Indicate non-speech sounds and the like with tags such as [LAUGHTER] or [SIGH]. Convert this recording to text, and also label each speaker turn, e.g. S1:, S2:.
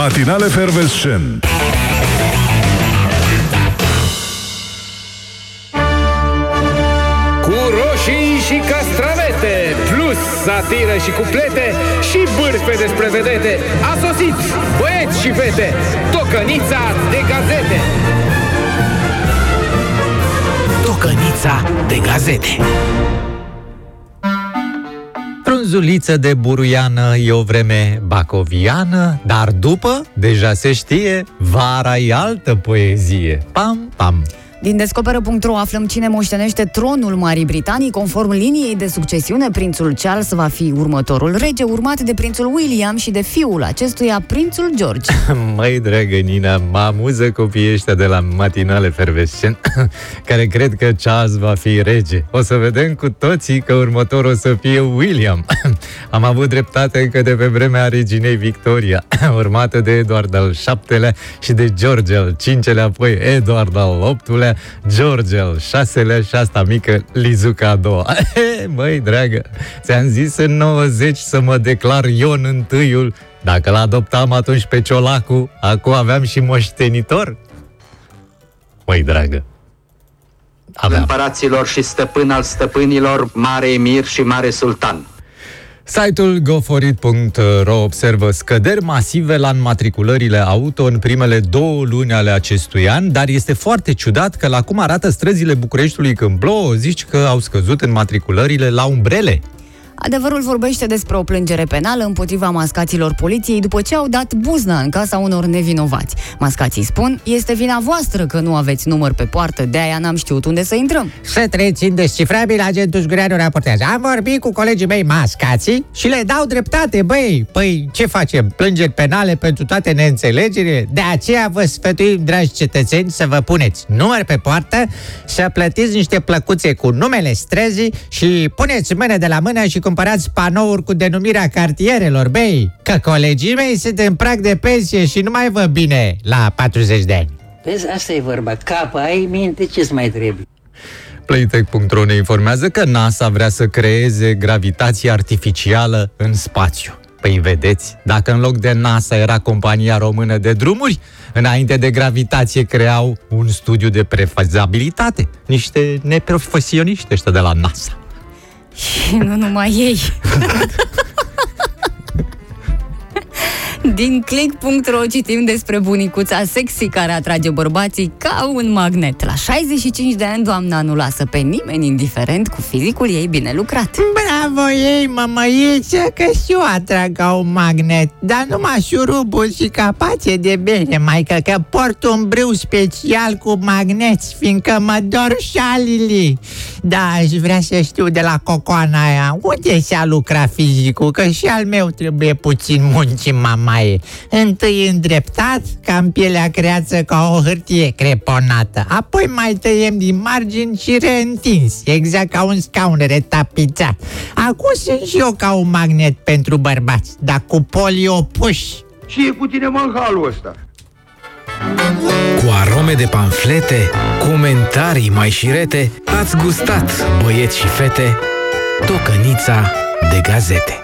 S1: Matinale Fervescent
S2: Cu roșii și castravete Plus satiră și cuplete Și bârfe despre vedete A sosit băieți și fete Tocănița de gazete.
S3: Tocănița de gazete Frunzuliță de buruiană e o vreme bacoviană, dar după, deja se știe, vara e altă poezie. Pam, pam!
S4: Din Descoperă.ro aflăm cine moștenește tronul Marii Britanii. Conform liniei de succesiune, prințul Charles va fi următorul rege, urmat de prințul William și de fiul acestuia, prințul George. [LAUGHS]
S3: Măi, dragă Nina, mă amuză copiii ăștia de la matinale fervescent, [COUGHS] care cred că Charles va fi rege. O să vedem cu toții că următorul o să fie William. [COUGHS] Am avut dreptate încă de pe vremea reginei Victoria, [COUGHS] urmată de Edward al VII-lea și de George al V-lea, apoi Edward al VIII-lea, George al șaselea și asta mică, Lizuca a doua. [LAUGHS] Măi, dragă, ți-am zis în 90 să mă declar Ion întâiul. Dacă l-adoptam atunci pe Ciolacu, acum aveam și moștenitor? Măi, dragă, aveam.
S5: împăraților și stăpân al stăpânilor, mare emir și mare sultan.
S3: Site-ul goforit.ro observă scăderi masive la înmatriculările auto în primele două luni ale acestui an, dar este foarte ciudat că la cum arată străzile Bucureștiului când plouă, zici că au scăzut înmatriculările la umbrele.
S4: Adevărul vorbește despre o plângere penală împotriva mascaților poliției după ce au dat buzna în casa unor nevinovați. Mascații spun, este vina voastră că nu aveți număr pe poartă, de aia n-am știut unde să intrăm.
S6: Să treci indescifrabil, agentul Zgureanu raportează. Am vorbit cu colegii mei mascații și le dau dreptate, băi. Păi ce facem? Plângeri penale pentru toate neînțelegerile? De aceea vă sfătuim, dragi cetățeni, să vă puneți număr pe poartă, să plătiți niște plăcuțe cu numele străzii și puneți mână de la mână și cumpărați panouri cu denumirea cartierelor, băi. Că colegii mei sunt în prag de pensie și nu mai vă bine la 40 de ani.
S7: Vezi, asta e vorba. Capă, ai minte, ce-ți mai trebuie?
S3: Playtech.ro ne informează că NASA vrea să creeze gravitație artificială în spațiu. Păi vedeți, dacă în loc de NASA era compania română de drumuri, înainte de gravitație creau un studiu de prefazabilitate. Niște neprofesioniști ăștia de la NASA.
S4: Și nu numai ei. Din click.ro citim despre bunicuța sexy care atrage bărbații ca un magnet. La 65 de ani, doamna nu lasă pe nimeni indiferent cu fizicul ei bine lucrat.
S6: Bravo ei, mămăiță, că și eu atrag ca un magnet Dar numai șurubul și capace de bere, maică Că port un brâu special cu magneți Fiindcă mă dor șalili Da, aș vrea să știu de la cocoana aia Unde se-a lucrat fizicul? Că și al meu trebuie puțin munci, mamaie Întâi îndreptat, cam pielea creață ca o hârtie creponată Apoi mai tăiem din margini și reîntins Exact ca un scaun retapizat Acum sunt și eu ca un magnet pentru bărbați, dar cu poli opuși.
S8: Și e cu tine mă în halul ăsta.
S9: Cu arome de panflete, comentarii mai șirete, ați gustat, băieți și fete, tocănița de gazete.